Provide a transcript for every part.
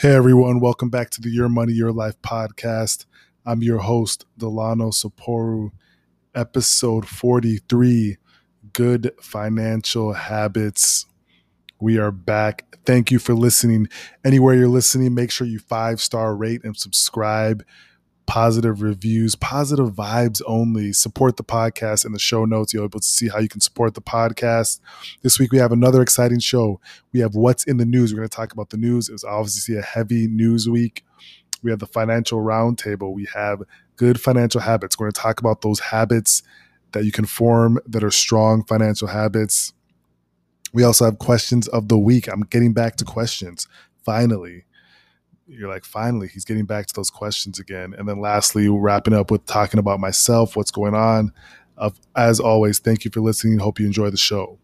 Hey everyone, welcome back to the Your Money, Your Life podcast. I'm your host, Delano Saporu, episode 43 Good Financial Habits. We are back. Thank you for listening. Anywhere you're listening, make sure you five star rate and subscribe positive reviews, positive vibes only. Support the podcast in the show notes. You'll be able to see how you can support the podcast. This week we have another exciting show. We have what's in the news. We're going to talk about the news. It was obviously a heavy news week. We have the financial roundtable. We have good financial habits. We're going to talk about those habits that you can form that are strong financial habits. We also have questions of the week. I'm getting back to questions finally you're like, finally, he's getting back to those questions again. And then lastly, wrapping up with talking about myself, what's going on. As always, thank you for listening. Hope you enjoy the show.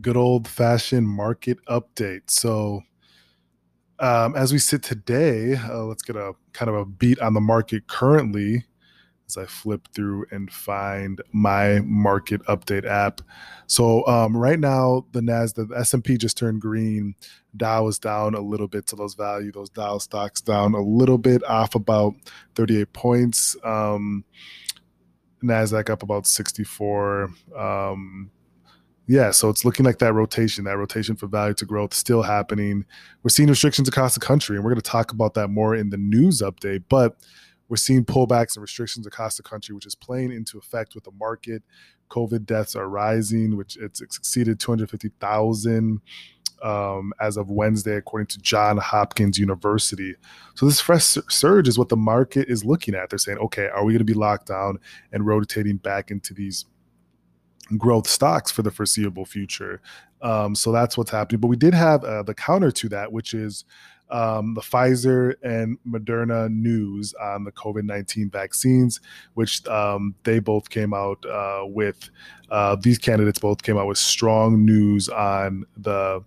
Good old fashioned market update. So, um, as we sit today, uh, let's get a kind of a beat on the market currently as I flip through and find my market update app. So um, right now, the Nasdaq, the S&P just turned green. Dow is down a little bit to those value. Those Dow stocks down a little bit, off about 38 points. Um, Nasdaq up about 64. Um, yeah, so it's looking like that rotation, that rotation for value to growth still happening. We're seeing restrictions across the country, and we're going to talk about that more in the news update. But we're seeing pullbacks and restrictions across the country, which is playing into effect with the market. COVID deaths are rising, which it's exceeded 250,000 um, as of Wednesday, according to John Hopkins University. So this fresh surge is what the market is looking at. They're saying, okay, are we going to be locked down and rotating back into these growth stocks for the foreseeable future? Um, so that's what's happening. But we did have uh, the counter to that, which is um, the Pfizer and Moderna news on the COVID 19 vaccines, which um, they both came out uh, with, uh, these candidates both came out with strong news on the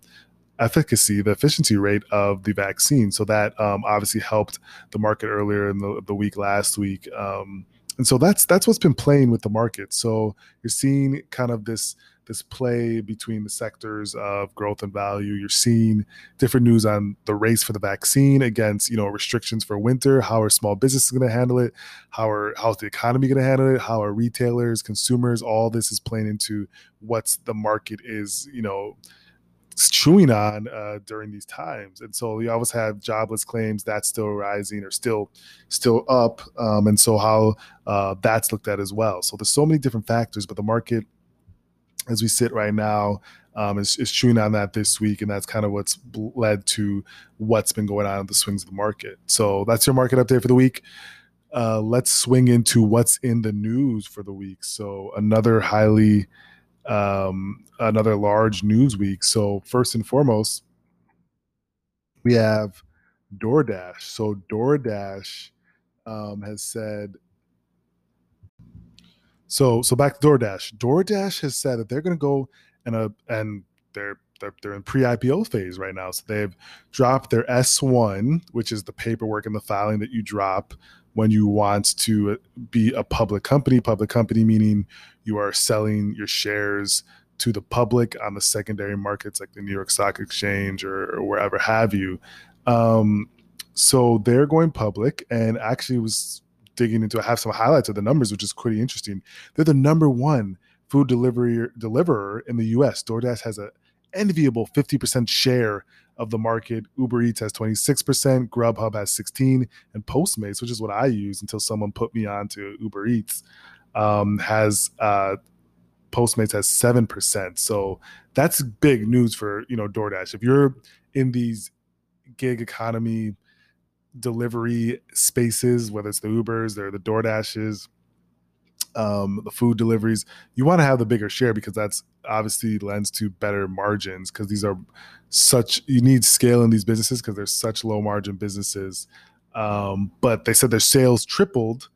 efficacy, the efficiency rate of the vaccine. So that um, obviously helped the market earlier in the, the week last week. Um, and so that's that's what's been playing with the market. So you're seeing kind of this this play between the sectors of growth and value. You're seeing different news on the race for the vaccine against, you know, restrictions for winter. How are small businesses going to handle it? How are how's the economy going to handle it? How are retailers, consumers? All this is playing into what's the market is, you know, chewing on uh, during these times. And so we always have jobless claims that's still rising or still still up. Um, and so how uh, that's looked at as well. So there's so many different factors, but the market as we sit right now um, is, is chewing on that this week, and that's kind of what's led to what's been going on in the swings of the market. So that's your market update for the week. Uh, let's swing into what's in the news for the week. So another highly, um, another large news week. So first and foremost, we have DoorDash. So DoorDash um, has said so so back to DoorDash. DoorDash has said that they're going to go and and they're they're, they're in pre-IPO phase right now. So they've dropped their S1, which is the paperwork and the filing that you drop when you want to uh, be a public company. Public company meaning you are selling your shares to the public on the secondary markets like the New York Stock Exchange or, or wherever have you. Um, so they're going public, and actually was digging into I have some highlights of the numbers, which is pretty interesting. They're the number one food delivery deliverer in the US. DoorDash has an enviable 50% share of the market. Uber Eats has 26%, Grubhub has 16, and Postmates, which is what I use until someone put me on to Uber Eats, um, has uh, Postmates has 7%. So that's big news for, you know, DoorDash. If you're in these gig economy delivery spaces, whether it's the Ubers or the DoorDashes, um, the food deliveries. You want to have the bigger share because that's obviously lends to better margins because these are such you need scale in these businesses because they're such low margin businesses. Um, but they said their sales tripled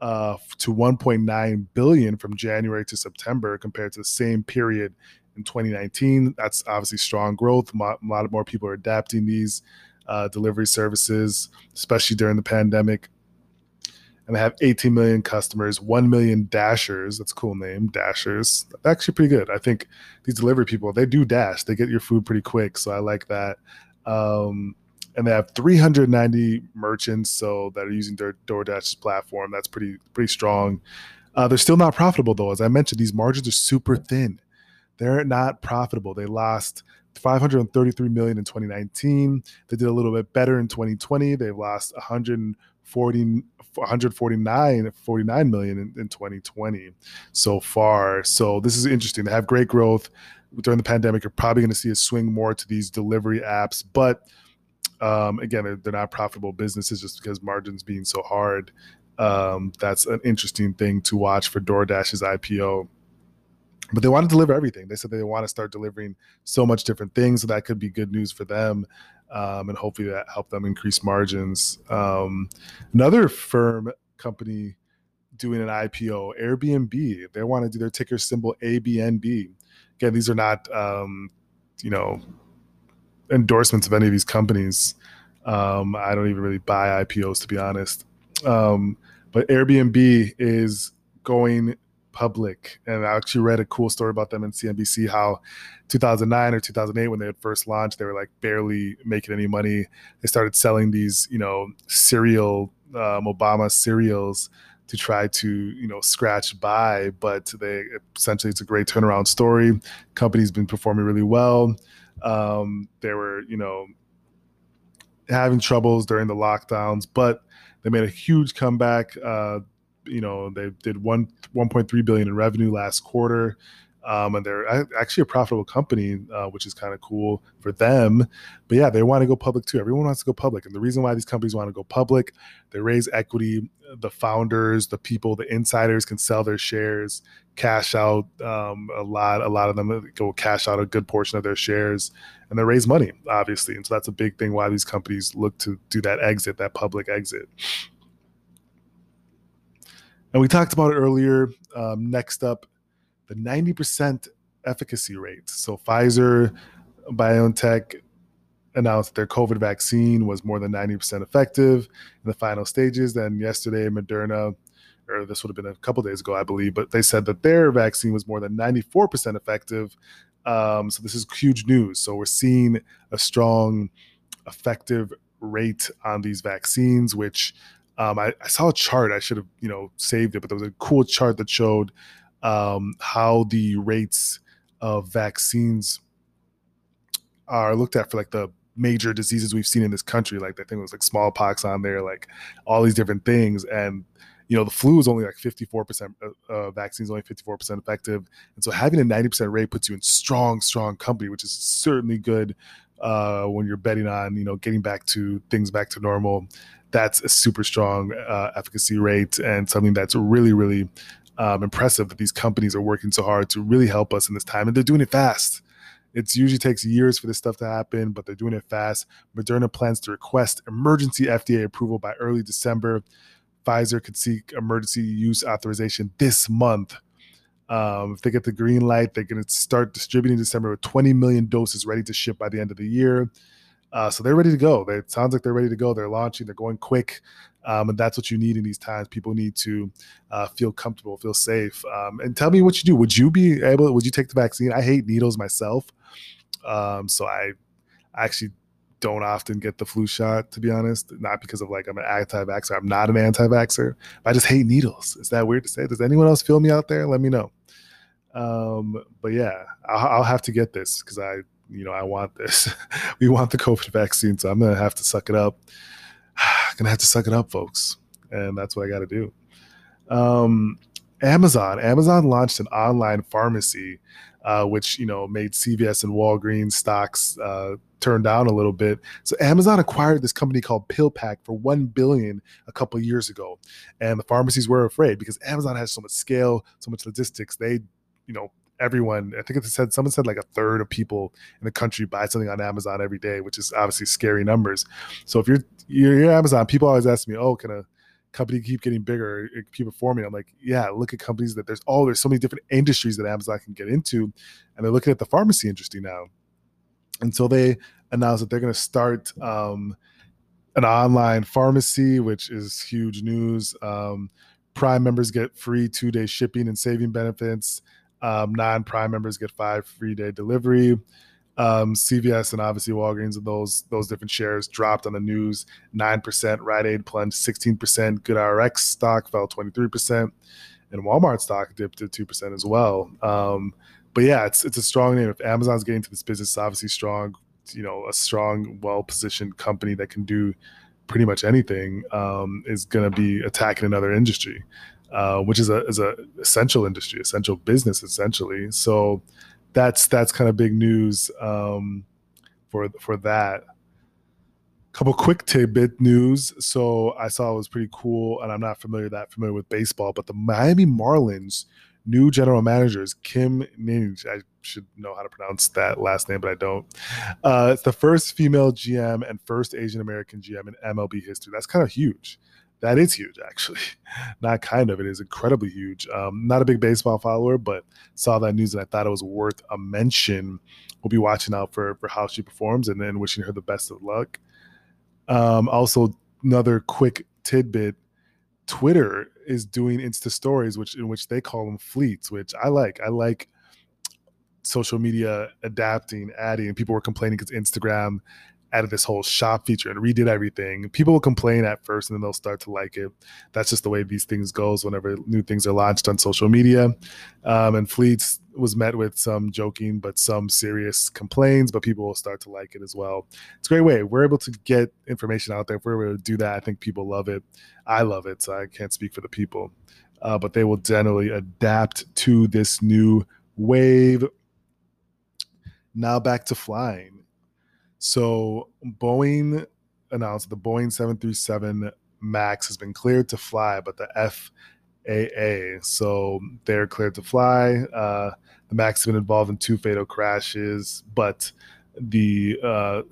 uh, to 1.9 billion from January to September compared to the same period in 2019. That's obviously strong growth. A lot more people are adapting these uh, delivery services, especially during the pandemic. And they have 18 million customers, 1 million dashers. That's a cool name, dashers. Actually, pretty good. I think these delivery people, they do dash. They get your food pretty quick. So I like that. Um, and they have 390 merchants so that are using their DoorDash's platform. That's pretty pretty strong. Uh, they're still not profitable though. As I mentioned, these margins are super thin. They're not profitable. They lost 533 million in 2019. They did a little bit better in 2020. They've lost 140 149 49 million in, in 2020 so far. So this is interesting. They have great growth during the pandemic. You're probably going to see a swing more to these delivery apps, but um, again, they're, they're, not profitable businesses just because margins being so hard. Um, that's an interesting thing to watch for DoorDash's IPO. But they want to deliver everything. They said they want to start delivering so much different things. So that could be good news for them. Um, and hopefully that help them increase margins. Um, another firm company doing an IPO, Airbnb, they want to do their ticker symbol ABNB. Again, these are not, um, you know, endorsements of any of these companies. Um, I don't even really buy IPOs to be honest. Um, but Airbnb is going public, and I actually read a cool story about them in CNBC. How 2009 or 2008, when they had first launched, they were like barely making any money. They started selling these, you know, cereal, um, Obama cereals to try to you know scratch by but they essentially it's a great turnaround story company's been performing really well um, they were, you know, having troubles during the lockdowns, but they made a huge comeback. Uh, you know, they did one 1.3 billion in revenue last quarter. Um, and they're actually a profitable company, uh, which is kind of cool for them. But yeah, they want to go public too. Everyone wants to go public, and the reason why these companies want to go public, they raise equity. The founders, the people, the insiders can sell their shares, cash out um, a lot. A lot of them go cash out a good portion of their shares, and they raise money, obviously. And so that's a big thing why these companies look to do that exit, that public exit. And we talked about it earlier. Um, next up, the 90% efficacy rate. So Pfizer, BioNTech announced their COVID vaccine was more than 90% effective in the final stages. Then yesterday, Moderna, or this would have been a couple days ago, I believe, but they said that their vaccine was more than 94% effective. Um, so this is huge news. So we're seeing a strong, effective rate on these vaccines, which um, I, I, saw a chart. I should have, you know, saved it, but there was a cool chart that showed um, how the rates of vaccines are looked at for like the major diseases we've seen in this country. Like I think it was like smallpox on there, like all these different things. And you know, the flu is only like 54% uh, uh vaccines only 54% effective. And so having a 90% rate puts you in strong, strong company, which is certainly good uh, when you're betting on, you know, getting back to things back to normal. That's a super strong uh, efficacy rate and something that's really, really um, impressive that these companies are working so hard to really help us in this time, and they're doing it fast. It usually takes years for this stuff to happen, but they're doing it fast. Moderna plans to request emergency FDA approval by early December. Pfizer could seek emergency use authorization this month. Um, if they get the green light, they're going to start distributing December with 20 million doses ready to ship by the end of the year. Uh, so they're ready to go. It sounds like they're ready to go. They're launching. They're going quick, um, and that's what you need in these times. People need to uh, feel comfortable, feel safe. Um, and tell me what you do. Would you be able? Would you take the vaccine? I hate needles myself, um, so I actually don't often get the flu shot. To be honest, not because of like I'm an anti-vaxxer. I'm not an anti-vaxxer. I just hate needles. Is that weird to say? Does anyone else feel me out there? Let me know. Um, but yeah, I'll, I'll have to get this because I you know, I want this. we want the COVID vaccine, so I'm gonna have to suck it up. gonna have to suck it up, folks, and that's what I got to do. Um, Amazon. Amazon launched an online pharmacy, uh, which you know made CVS and Walgreens stocks uh, turn down a little bit. So Amazon acquired this company called PillPack for one billion a couple years ago, and the pharmacies were afraid because Amazon has so much scale, so much logistics. They, you know, everyone. I think it said someone said like a third of people in the country buy something on Amazon every day, which is obviously scary numbers. So if you're you're, you're Amazon, people always ask me, "Oh, can a company keep getting bigger, keep performing?" I'm like, "Yeah, look at companies that there's oh, there's so many different industries that Amazon can get into, and they're looking at the pharmacy industry now." And so they announced that they're going to start um, an online pharmacy, which is huge news. Um, Prime members get free two day shipping and saving benefits. Um, non-Prime members get five free day delivery. Um, CVS and obviously Walgreens and those those different shares dropped on the news. Nine percent. Rite Aid plunged sixteen percent. GoodRx stock fell twenty three percent, and Walmart stock dipped to two percent as well. Um, but yeah, it's it's a strong name. If Amazon's getting to this business, it's obviously strong. You know, a strong, well positioned company that can do pretty much anything um, is going to be attacking another industry uh, which is a is a essential industry, essential business, essentially. So that's that's kind of big news um, for for that. Couple quick tidbit news. So I saw it was pretty cool, and I'm not familiar that familiar with baseball, but the Miami Marlins new general manager is Kim Ninge. I should know how to pronounce that last name, but I don't. Uh, it's the first female GM and first Asian American GM in MLB history. That's kind of huge that is huge, actually. Not kind of, it is incredibly huge. Um, not a big baseball follower, but saw that news and I thought it was worth a mention. We'll be watching out for for how she performs and then wishing her the best of luck. Um, also, another quick tidbit: Twitter is doing Insta stories, which in which they call them fleets, which I like. I like social media adapting, adding. People were complaining because Instagram added this whole shop feature and redid everything. People will complain at first and then they'll start to like it. That's just the way these things goes whenever new things are launched on social media. Um, and Fleets was met with some joking but some serious complaints, but people will start to like it as well. It's a great way. We're able to get information out there. If we're able to do that, I think people love it. I love it, so I can't speak for the people. Uh, but they will generally adapt to this new wave. Now back to flying so Boeing announced the Boeing 737 MAX has been cleared to fly, but the FAA, so they're cleared to fly. Uh, the MAX has been involved in two fatal crashes, but the uh,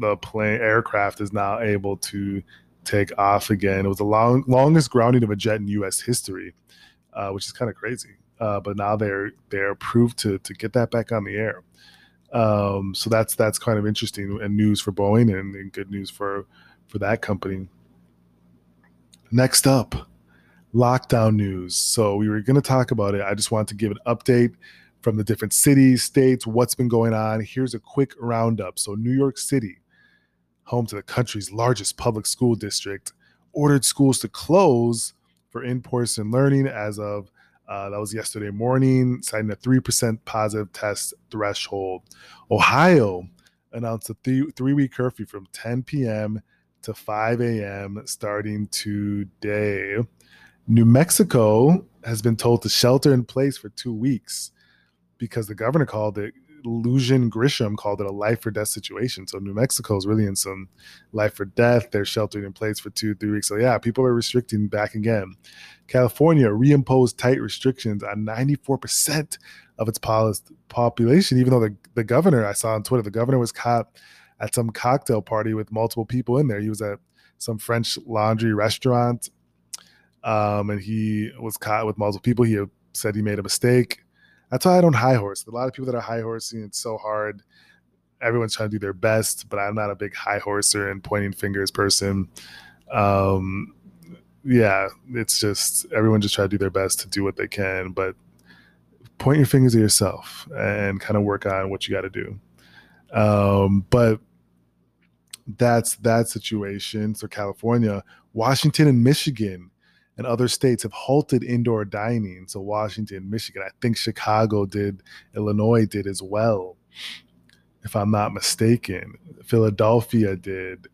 the plane aircraft is now able to take off again. It was the long, longest grounding of a jet in U.S. history, uh, which is kind of crazy. Uh, but now they're they're approved to to get that back on the air. Um, so that's that's kind of interesting and news for Boeing and, and good news for for that company. Next up, lockdown news. So we were going to talk about it. I just wanted to give an update from the different cities, states, what's been going on. Here's a quick roundup. So New York City, home to the country's largest public school district, ordered schools to close for in-person learning as of uh, that was yesterday morning, citing a 3% positive test threshold. Ohio announced a th- three week curfew from 10 p.m. to 5 a.m. starting today. New Mexico has been told to shelter in place for two weeks because the governor called it Lujan Grisham called it a life or death situation. So New Mexico is really in some life or death. They're sheltering in place for two, three weeks. So yeah, people are restricting back again. California reimposed tight restrictions on 94% of its population, even though the, the governor, I saw on Twitter, the governor was caught at some cocktail party with multiple people in there. He was at some French laundry restaurant um, and he was caught with multiple people. He said he made a mistake that's why I don't high horse. A lot of people that are high horsing, it's so hard. Everyone's trying to do their best, but I'm not a big high horser and pointing fingers person. Um, yeah, it's just everyone just try to do their best to do what they can, but point your fingers at yourself and kind of work on what you got to do. Um, but that's that situation. So California, Washington, and Michigan and other states have halted indoor dining. So Washington, Michigan, I think Chicago did, Illinois did as well, if I'm not mistaken. Philadelphia did.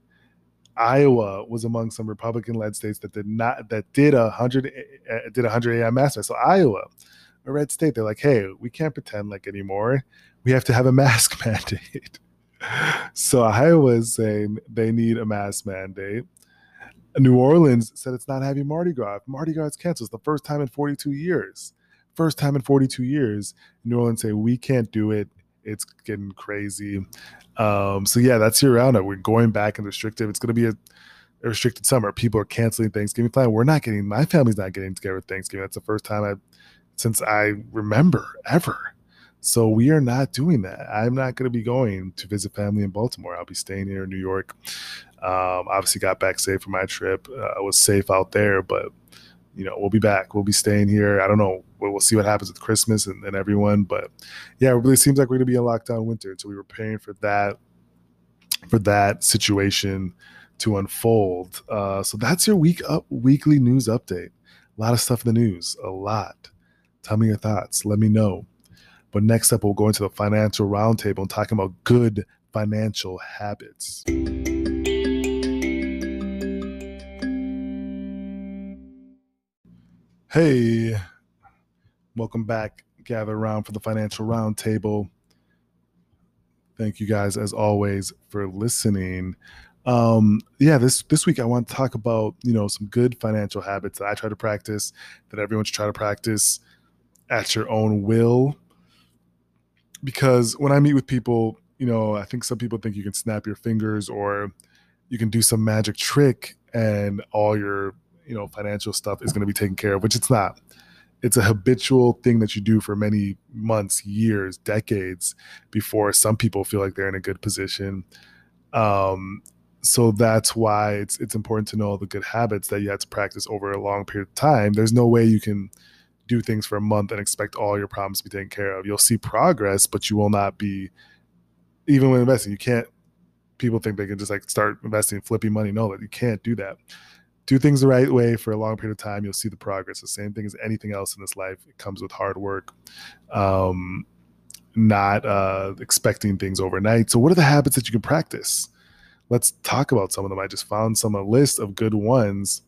Iowa was among some Republican-led states that did not that did a hundred uh, did a hundred AI mask. So Iowa, a red state, they're like, hey, we can't pretend like anymore. We have to have a mask mandate. so Iowa is saying they need a mask mandate. New Orleans said it's not having Mardi Gras. Mardi Gras cancels the first time in 42 years. First time in 42 years. New Orleans say we can't do it. It's getting crazy. Um, so yeah, that's year round. We're going back and restrictive. It's going to be a, a, restricted summer. People are canceling Thanksgiving plan. We're not getting. My family's not getting together Thanksgiving. That's the first time I, since I remember ever. So we are not doing that. I'm not going to be going to visit family in Baltimore. I'll be staying here in New York. Um, obviously, got back safe from my trip. Uh, I was safe out there, but you know, we'll be back. We'll be staying here. I don't know. We'll, we'll see what happens with Christmas and, and, everyone. But yeah, it really seems like we're going to be in lockdown winter. So we were preparing for that, for that situation to unfold. Uh, so that's your week up weekly news update. A lot of stuff in the news. A lot. Tell me your thoughts. Let me know. But next up, we'll go into the financial roundtable and talking about good financial habits. Hey, welcome back. Gather around for the financial roundtable. Thank you guys, as always, for listening. Um, yeah, this this week I want to talk about you know some good financial habits that I try to practice, that everyone should try to practice at your own will. Because when I meet with people, you know, I think some people think you can snap your fingers or you can do some magic trick and all your you know financial stuff is going to be taken care of which it's not. It's a habitual thing that you do for many months years decades before some people feel like they're in a good position. Um, so that's why it's it's important to know the good habits that you have to practice over a long period of time. There's no way you can do things for a month and expect all your problems to be taken care of. You'll see progress but you will not be even when investing you can't people think they can just like start investing flipping money. No that you can't do that do things the right way for a long period of time, you'll see the progress. The same thing as anything else in this life. It comes with hard work, um, not uh, expecting things overnight. So, what are the habits that you can practice? Let's talk about some of them. I just found some a list of good ones.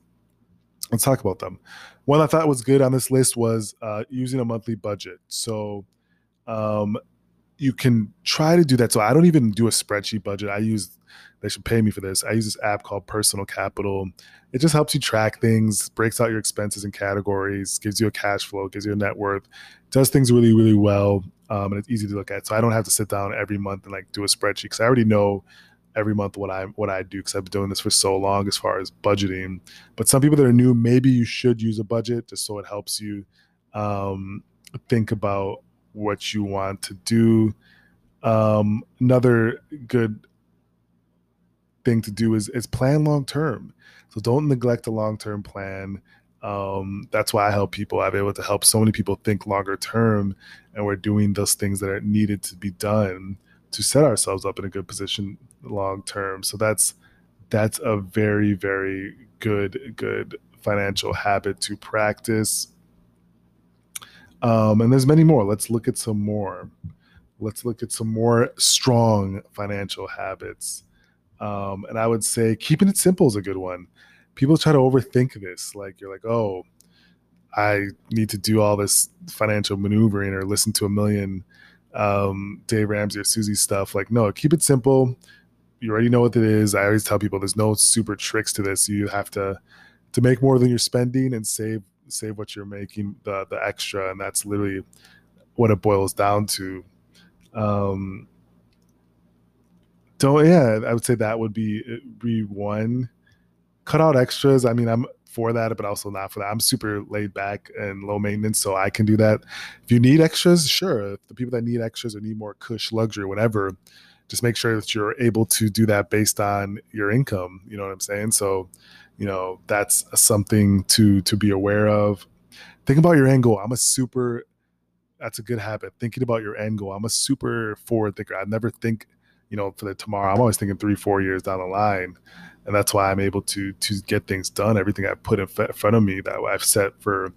Let's talk about them. One I thought was good on this list was uh, using a monthly budget. So, um, you can try to do that. So I don't even do a spreadsheet budget. I use they should pay me for this. I use this app called Personal Capital. It just helps you track things, breaks out your expenses in categories, gives you a cash flow, gives you a net worth, does things really, really well. Um, and it's easy to look at. So I don't have to sit down every month and like do a spreadsheet because I already know every month what I what I do because I've been doing this for so long as far as budgeting. But some people that are new, maybe you should use a budget just so it helps you um, think about what you want to do. Um, another good thing to do is is plan long term. So don't neglect a long term plan. Um, that's why I help people. I've been able to help so many people think longer term, and we're doing those things that are needed to be done to set ourselves up in a good position long term. So that's that's a very very good good financial habit to practice. Um, and there's many more. Let's look at some more. Let's look at some more strong financial habits. Um, and I would say keeping it simple is a good one. People try to overthink this. Like you're like, oh, I need to do all this financial maneuvering or listen to a million um, Dave Ramsey or Susie stuff. Like, no, keep it simple. You already know what it is. I always tell people there's no super tricks to this. You have to to make more than you're spending and save save what you're making the the extra, and that's literally what it boils down to. Um, don't yeah i would say that would be be one. Cut out extras i mean i'm for that but also not for that. I'm super laid back and low maintenance so i can do that. If you need extras sure. If the people that need extras or need more cush luxury whatever just make sure that you're able to do that based on your income you know what i'm saying? So you know that's something to to be aware of think about your end goal i'm a super that's a good habit thinking about your end goal i'm a super forward thinker i never think you know, for the tomorrow. I'm always thinking three, four years down the line, and that's why I'm able to to get things done. Everything I put in front of me that I've set for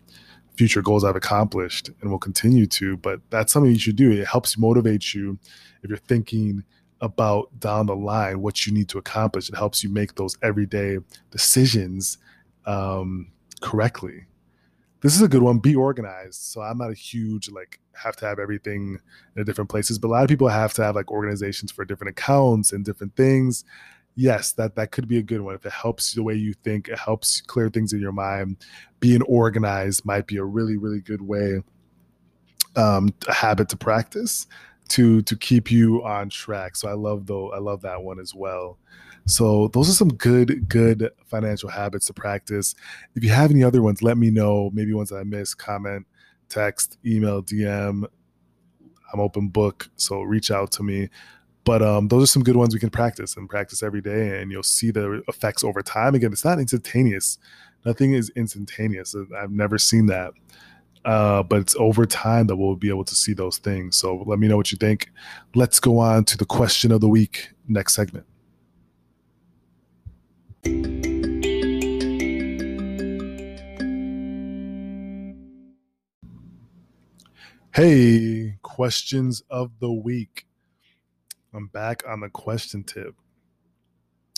future goals I've accomplished and will continue to. But that's something you should do. It helps motivate you if you're thinking about down the line what you need to accomplish. It helps you make those everyday decisions um, correctly. This is a good one. Be organized. So I'm not a huge like have to have everything in different places, but a lot of people have to have like organizations for different accounts and different things. Yes, that that could be a good one if it helps the way you think. It helps clear things in your mind. Being organized might be a really really good way um, habit to practice to to keep you on track. So I love though I love that one as well. So those are some good good financial habits to practice. If you have any other ones, let me know. Maybe ones that I missed. Comment, text, email, DM. I'm open book, so reach out to me. But um, those are some good ones we can practice and practice every day, and you'll see the effects over time. Again, it's not instantaneous. Nothing is instantaneous. I've never seen that uh, but it's over time that we'll be able to see those things. So let me know what you think. Let's go on to the question of the week next segment. Hey, questions of the week. I'm back on the question tip.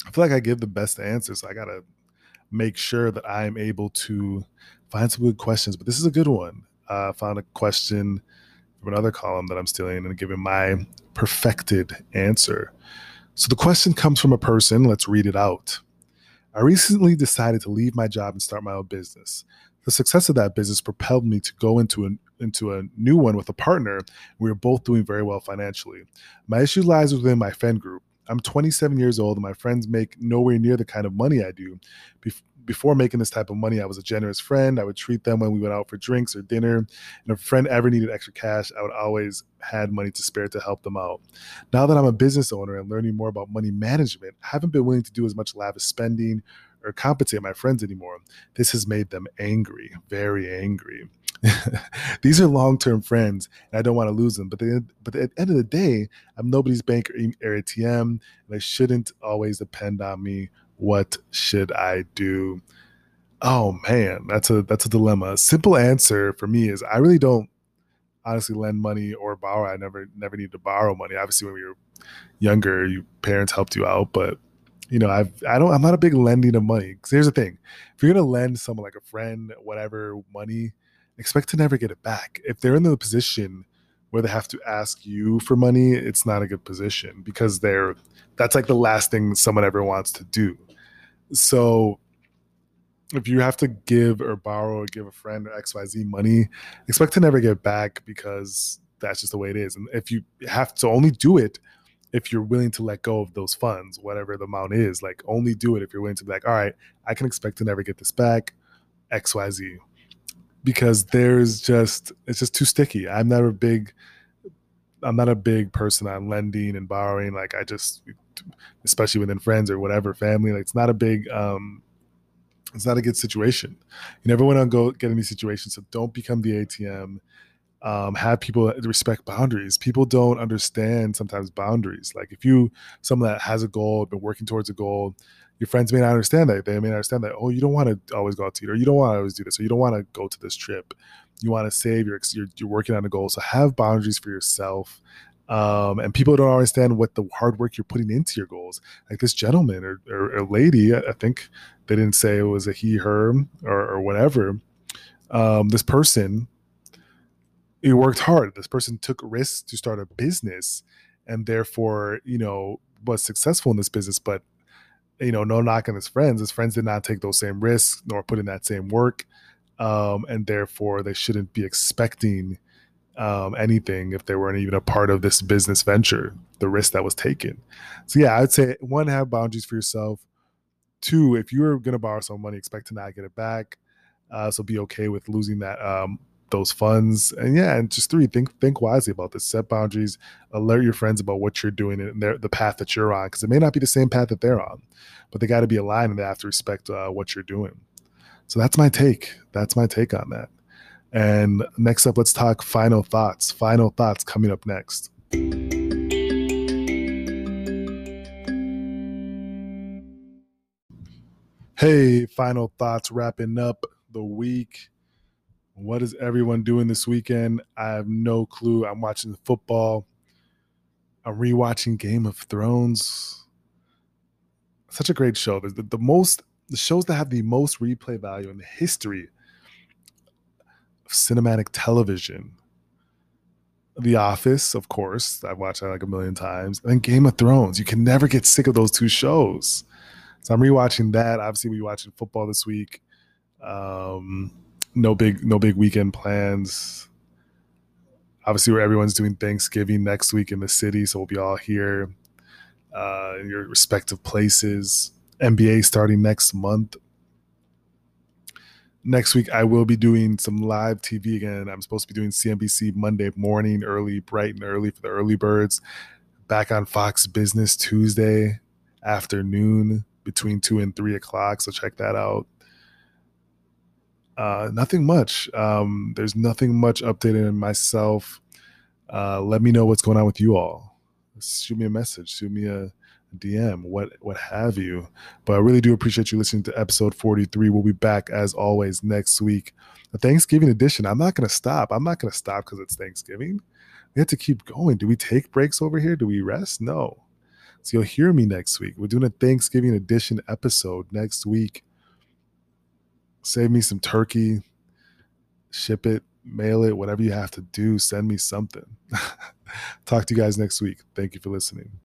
I feel like I give the best answers. So I got to make sure that I'm able to find some good questions. But this is a good one. Uh, found a question from another column that I'm stealing and giving my perfected answer. So the question comes from a person. Let's read it out. I recently decided to leave my job and start my own business. The success of that business propelled me to go into a, into a new one with a partner. We were both doing very well financially. My issue lies within my friend group. I'm 27 years old and my friends make nowhere near the kind of money I do. Bef- before making this type of money, I was a generous friend. I would treat them when we went out for drinks or dinner. And if a friend ever needed extra cash, I would always had money to spare to help them out. Now that I'm a business owner and learning more about money management, I haven't been willing to do as much lavish spending or compensate my friends anymore. This has made them angry, very angry. These are long-term friends, and I don't want to lose them. But they, but at the end of the day, I'm nobody's bank or ATM, and they shouldn't always depend on me. What should I do? Oh man, that's a that's a dilemma. Simple answer for me is I really don't honestly lend money or borrow. I never never need to borrow money. Obviously, when we were younger, your parents helped you out, but you know, I've I don't I'm not a big lending of money. Because here's the thing: if you're gonna lend someone like a friend, whatever money, expect to never get it back. If they're in the position where they have to ask you for money, it's not a good position because they're that's like the last thing someone ever wants to do. So if you have to give or borrow or give a friend or XYZ money, expect to never get back because that's just the way it is. And if you have to only do it if you're willing to let go of those funds, whatever the amount is, like only do it if you're willing to be like, all right, I can expect to never get this back, XYZ because there's just it's just too sticky. I'm not a big I'm not a big person on lending and borrowing. Like I just especially within friends or whatever, family, like it's not a big um it's not a good situation. You never want to go get any situations. So don't become the ATM. Um, have people respect boundaries. People don't understand sometimes boundaries. Like if you someone that has a goal, been working towards a goal, your friends may not understand that. They may not understand that. Oh, you don't want to always go out to eat, or you don't want to always do this, or you don't want to go to this trip. You want to save. You're, you're you're working on a goal, so have boundaries for yourself. Um, and people don't understand what the hard work you're putting into your goals. Like this gentleman or, or, or lady, I think they didn't say it was a he, her, or, or whatever. Um, this person, he worked hard. This person took risks to start a business, and therefore, you know, was successful in this business. But you know, no knock on his friends. His friends did not take those same risks nor put in that same work. Um, and therefore they shouldn't be expecting um, anything if they weren't even a part of this business venture, the risk that was taken. So yeah, I'd say one, have boundaries for yourself. Two, if you're gonna borrow some money, expect to not get it back. Uh, so be okay with losing that um, those funds. And yeah, and just three, think think wisely about this. Set boundaries. Alert your friends about what you're doing and their, the path that you're on, because it may not be the same path that they're on, but they got to be aligned and they have to respect uh, what you're doing. So that's my take. That's my take on that. And next up, let's talk final thoughts. Final thoughts coming up next. Hey, final thoughts wrapping up the week. What is everyone doing this weekend? I have no clue. I'm watching football. I'm rewatching Game of Thrones. Such a great show. The, the, most the shows that have the most replay value in the history of cinematic television. The Office, of course, I've watched that like a million times, and then Game of Thrones. You can never get sick of those two shows. So I'm rewatching that. Obviously, we watching football this week. Um, no big, no big weekend plans. Obviously, where everyone's doing Thanksgiving next week in the city, so we'll be all here uh, in your respective places. NBA starting next month. Next week, I will be doing some live TV again. I'm supposed to be doing CNBC Monday morning, early, bright and early for the early birds. Back on Fox Business Tuesday afternoon between two and three o'clock. So check that out. Uh, nothing much. Um, there's nothing much updated in myself. Uh, let me know what's going on with you all. Shoot me a message. Shoot me a DM, what what have you. But I really do appreciate you listening to episode 43. We'll be back as always next week. The Thanksgiving edition. I'm not gonna stop. I'm not gonna stop because it's Thanksgiving. We have to keep going. Do we take breaks over here? Do we rest? No. So you'll hear me next week. We're doing a Thanksgiving edition episode next week. Save me some turkey, ship it, mail it, whatever you have to do. Send me something. Talk to you guys next week. Thank you for listening.